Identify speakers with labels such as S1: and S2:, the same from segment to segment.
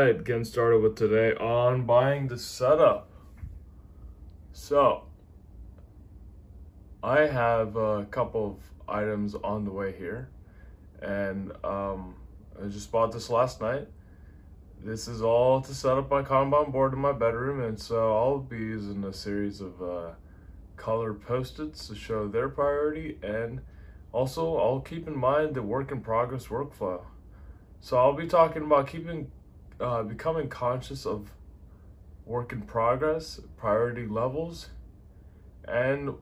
S1: right, getting started with today on buying the setup. So, I have a couple of items on the way here, and um, I just bought this last night. This is all to set up my Kanban board in my bedroom, and so I'll be using a series of uh, color post-its to show their priority, and also I'll keep in mind the work in progress workflow. So I'll be talking about keeping, uh, becoming conscious of work in progress, priority levels, and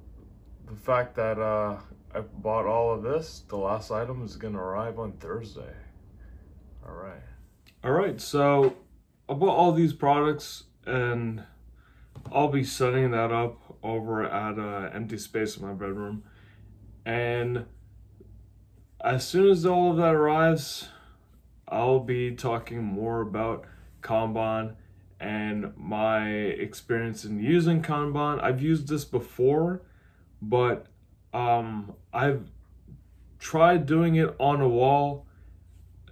S1: the fact that uh, I bought all of this. The last item is gonna arrive on Thursday. All right.
S2: All right, so I bought all these products and I'll be setting that up over at uh, empty space in my bedroom. And as soon as all of that arrives, I'll be talking more about Kanban and my experience in using Kanban. I've used this before, but um, I've tried doing it on a wall.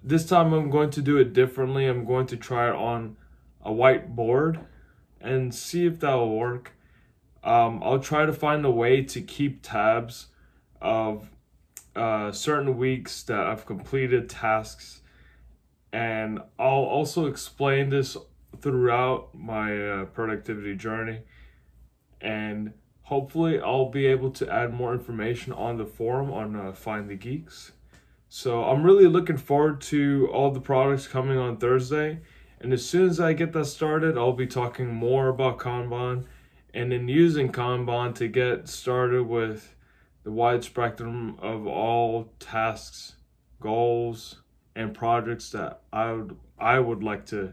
S2: This time I'm going to do it differently. I'm going to try it on a whiteboard and see if that will work. Um, I'll try to find a way to keep tabs of uh, certain weeks that I've completed tasks and I'll also explain this throughout my uh, productivity journey and hopefully I'll be able to add more information on the forum on uh, Find the Geeks. So I'm really looking forward to all the products coming on Thursday and as soon as I get that started I'll be talking more about Kanban and then using Kanban to get started with the wide spectrum of all tasks, goals, and projects that I would I would like to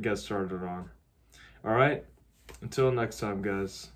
S2: get started on. All right. Until next time, guys.